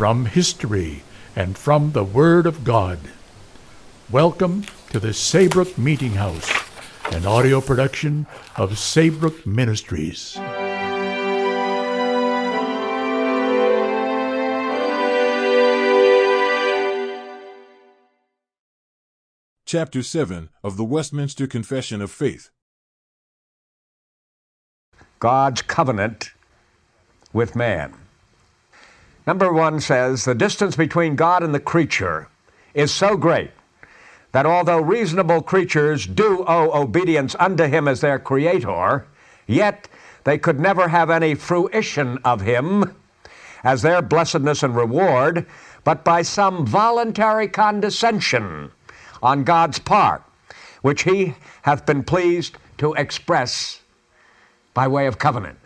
from history, and from the Word of God. Welcome to the Saybrook Meeting House, an audio production of Saybrook Ministries. Chapter 7 of the Westminster Confession of Faith. God's covenant with man. Number one says the distance between God and the creature is so great that although reasonable creatures do owe obedience unto him as their creator, yet they could never have any fruition of him as their blessedness and reward, but by some voluntary condescension on God's part, which he hath been pleased to express by way of covenant.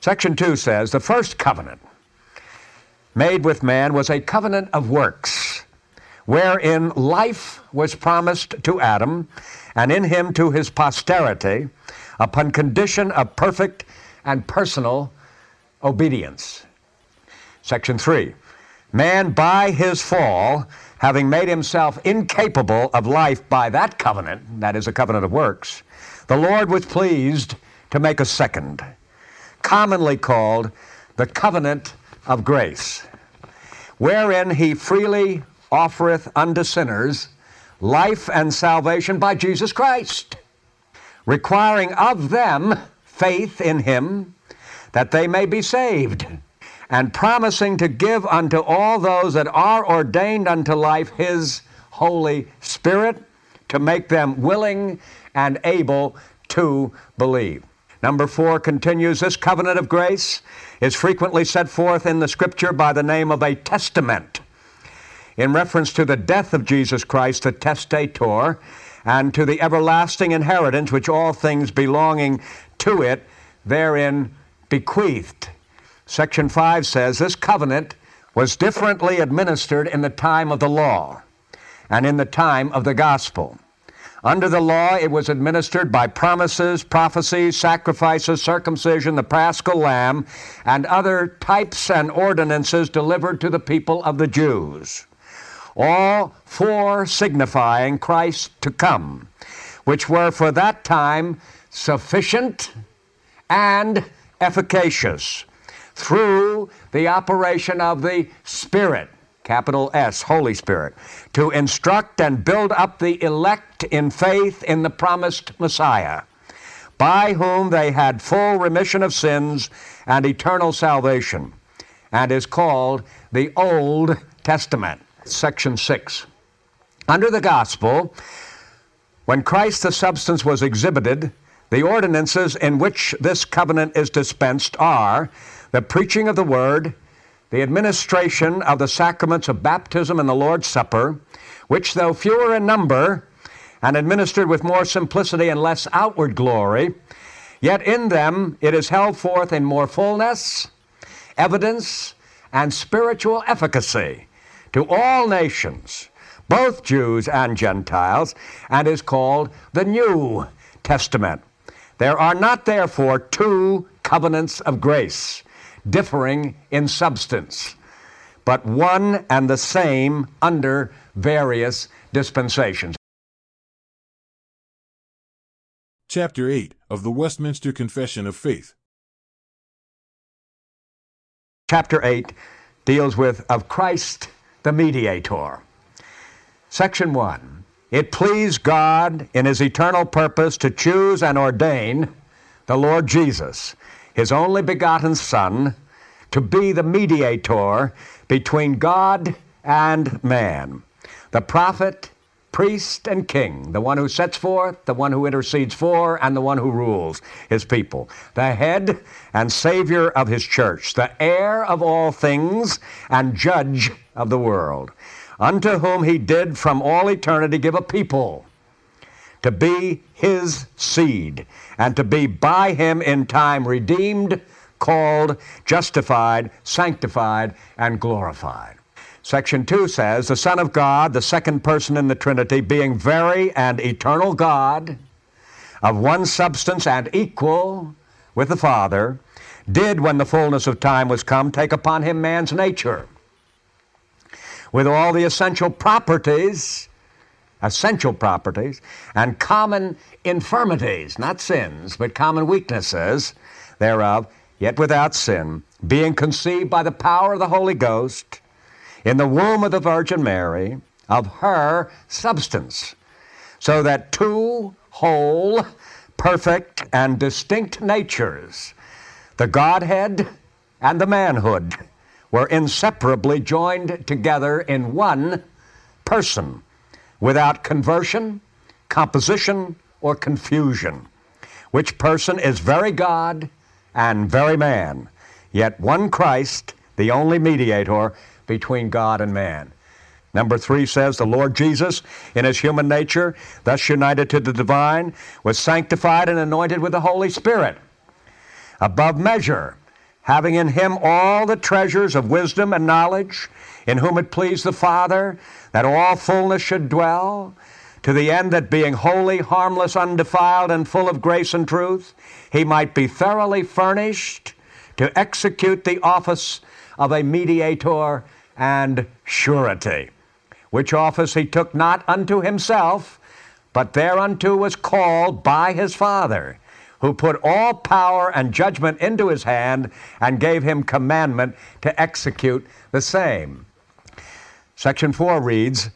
Section 2 says the first covenant made with man was a covenant of works, wherein life was promised to Adam, and in him to his posterity, upon condition of perfect and personal obedience. Section 3 Man, by his fall, having made himself incapable of life by that covenant, that is, a covenant of works, the Lord was pleased to make a second, commonly called the covenant of grace, wherein he freely offereth unto sinners life and salvation by Jesus Christ, requiring of them faith in him that they may be saved, and promising to give unto all those that are ordained unto life his Holy Spirit to make them willing and able to believe. Number four continues this covenant of grace is frequently set forth in the scripture by the name of a testament in reference to the death of Jesus Christ, the testator, and to the everlasting inheritance which all things belonging to it therein bequeathed. Section 5 says this covenant was differently administered in the time of the law and in the time of the gospel. Under the law, it was administered by promises, prophecies, sacrifices, circumcision, the paschal lamb, and other types and ordinances delivered to the people of the Jews. All fore signifying Christ to come, which were for that time sufficient and efficacious through the operation of the Spirit capital S, Holy Spirit, to instruct and build up the elect in faith in the promised Messiah, by whom they had full remission of sins and eternal salvation, and is called the Old Testament. Section 6. Under the gospel, when Christ the substance was exhibited, the ordinances in which this covenant is dispensed are the preaching of the word, the administration of the sacraments of baptism and the Lord's Supper, which, though fewer in number and administered with more simplicity and less outward glory, yet in them it is held forth in more fullness, evidence, and spiritual efficacy to all nations, both Jews and Gentiles, and is called the New Testament. There are not, therefore, two covenants of grace differing in substance, but one and the same under various dispensations. Chapter 8 of the Westminster Confession of Faith. Chapter 8 deals with of Christ the mediator. Section 1. It pleased God in his eternal purpose to choose and ordain the Lord Jesus his only begotten Son, to be the mediator between God and man, the prophet priest and king, the one who sets forth, the one who intercedes for, and the one who rules his people, the head and savior of his church, the heir of all things and judge of the world, unto whom he did from all eternity give a people to be his seed, and to be by him in time redeemed, called, justified, sanctified, and glorified. Section 2 says, The Son of God, the second person in the Trinity, being very and eternal God, of one substance and equal with the Father, did, when the fullness of time was come, take upon him man's nature, with all the essential properties, essential properties, and common infirmities, not sins, but common weaknesses thereof, yet without sin, being conceived by the power of the Holy Ghost in the womb of the Virgin Mary of her substance, so that two whole, perfect, and distinct natures, the Godhead and the manhood, were inseparably joined together in one person, without conversion, composition, or confusion, which person is very God and very man, yet one Christ, the only mediator between God and man. Number three says the Lord Jesus, in his human nature, thus united to the divine, was sanctified and anointed with the Holy Spirit, above measure, having in him all the treasures of wisdom and knowledge, in whom it pleased the Father that all fullness should dwell, to the end that being holy, harmless, undefiled, and full of grace and truth, he might be thoroughly furnished to execute the office of a mediator and surety, which office he took not unto himself, but thereunto was called by his Father, who put all power and judgment into his hand and gave him commandment to execute the same. Section 4 reads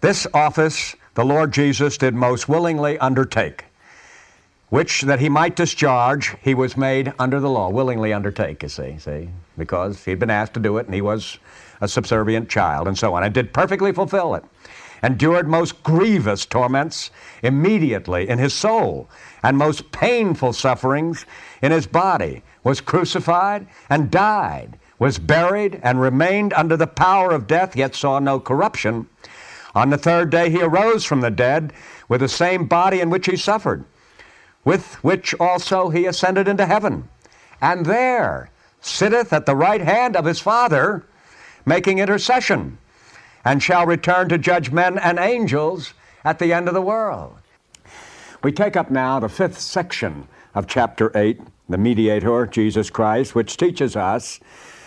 This office the Lord Jesus did most willingly undertake, which that he might discharge, he was made under the law, willingly undertake, you see, see, because he'd been asked to do it and he was a subservient child, and so on, and did perfectly fulfill it. Endured most grievous torments immediately in his soul, and most painful sufferings in his body, was crucified and died, was buried and remained under the power of death, yet saw no corruption. On the third day he arose from the dead with the same body in which he suffered, with which also he ascended into heaven, and there sitteth at the right hand of his Father making intercession, and shall return to judge men and angels at the end of the world. We take up now the fifth section of chapter 8, the mediator, Jesus Christ, which teaches us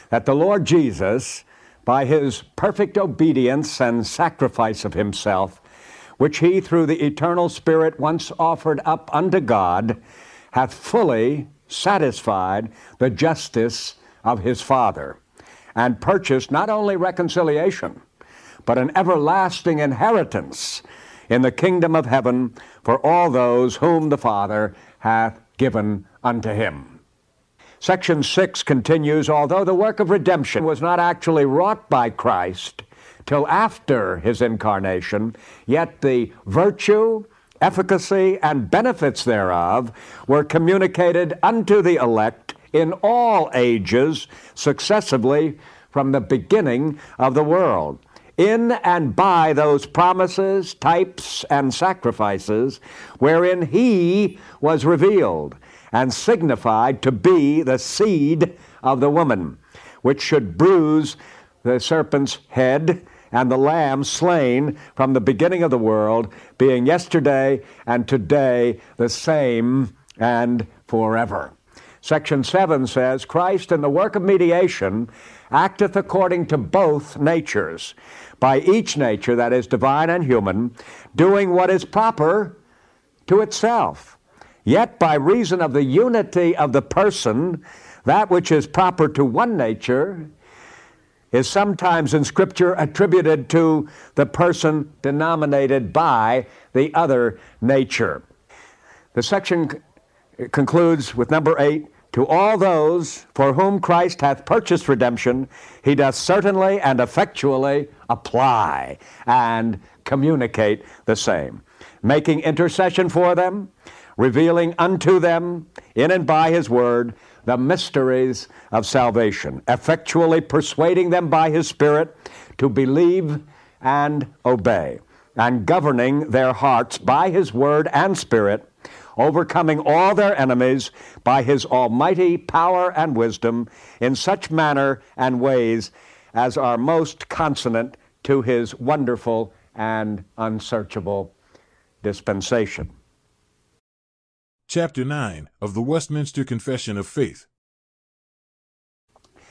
that the Lord Jesus, by his perfect obedience and sacrifice of himself, which he through the eternal Spirit once offered up unto God, hath fully satisfied the justice of his Father and purchased not only reconciliation, but an everlasting inheritance in the kingdom of heaven for all those whom the Father hath given unto him. Section 6 continues Although the work of redemption was not actually wrought by Christ till after his incarnation, yet the virtue, efficacy, and benefits thereof were communicated unto the elect in all ages successively from the beginning of the world. In and by those promises, types, and sacrifices, wherein he was revealed and signified to be the seed of the woman, which should bruise the serpent's head, and the Lamb slain from the beginning of the world, being yesterday and today the same and forever. Section 7 says, Christ in the work of mediation acteth according to both natures, by each nature, that is divine and human, doing what is proper to itself. Yet by reason of the unity of the person, that which is proper to one nature is sometimes in Scripture attributed to the person denominated by the other nature. The section concludes with number eight to all those for whom Christ hath purchased redemption, he doth certainly and effectually apply and communicate the same, making intercession for them, revealing unto them, in and by his word, the mysteries of salvation, effectually persuading them by his Spirit to believe and obey, and governing their hearts by his word and Spirit, overcoming all their enemies by his almighty power and wisdom in such manner and ways as are most consonant to his wonderful and unsearchable dispensation. Chapter 9 of the Westminster Confession of Faith.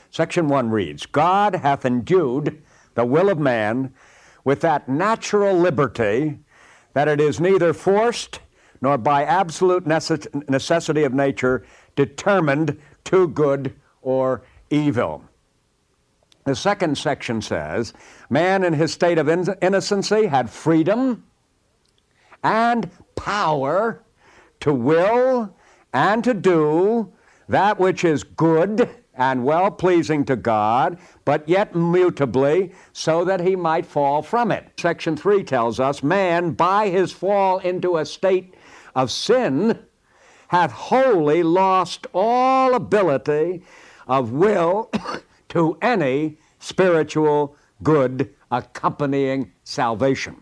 Section 1 reads God hath endued the will of man with that natural liberty that it is neither forced nor by absolute necessity of nature determined to good or evil. The second section says man in his state of innocency had freedom and power to will and to do that which is good and well pleasing to God, but yet mutably, so that he might fall from it. Section 3 tells us man, by his fall into a state of sin, hath wholly lost all ability of will to any spiritual good accompanying salvation.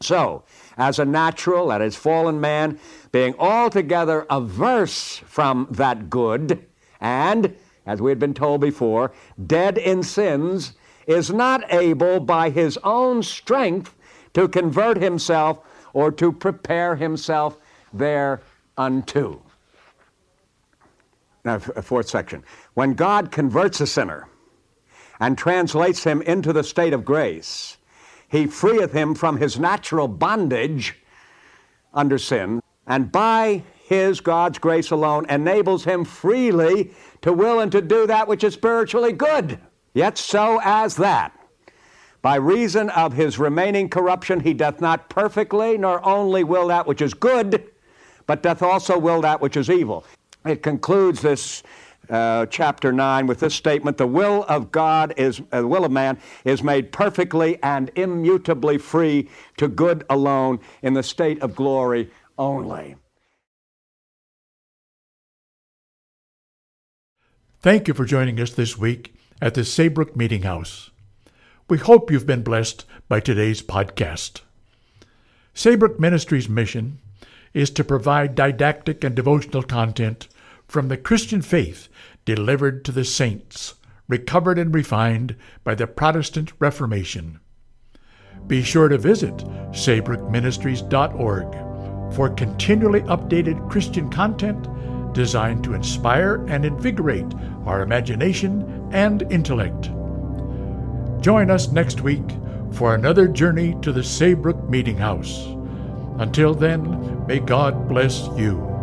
So, as a natural, that is, fallen man, being altogether averse from that good, and, as we had been told before, dead in sins, is not able by his own strength to convert himself or to prepare himself thereunto. Now, uh, fourth section. When God converts a sinner and translates him into the state of grace, he freeth him from his natural bondage under sin, and by his God's grace alone enables him freely to will and to do that which is spiritually good. Yet so as that, by reason of his remaining corruption, he doth not perfectly nor only will that which is good, but doth also will that which is evil. It concludes this uh, chapter 9 with this statement the will of God is, uh, the will of man is made perfectly and immutably free to good alone in the state of glory only. Thank you for joining us this week at the Saybrook Meeting House. We hope you've been blessed by today's podcast. Saybrook Ministries' mission is to provide didactic and devotional content from the Christian faith delivered to the saints, recovered and refined by the Protestant Reformation. Be sure to visit saybrookministries.org for continually updated Christian content designed to inspire and invigorate our imagination and intellect. Join us next week for another journey to the Saybrook Meeting House. Until then, may God bless you.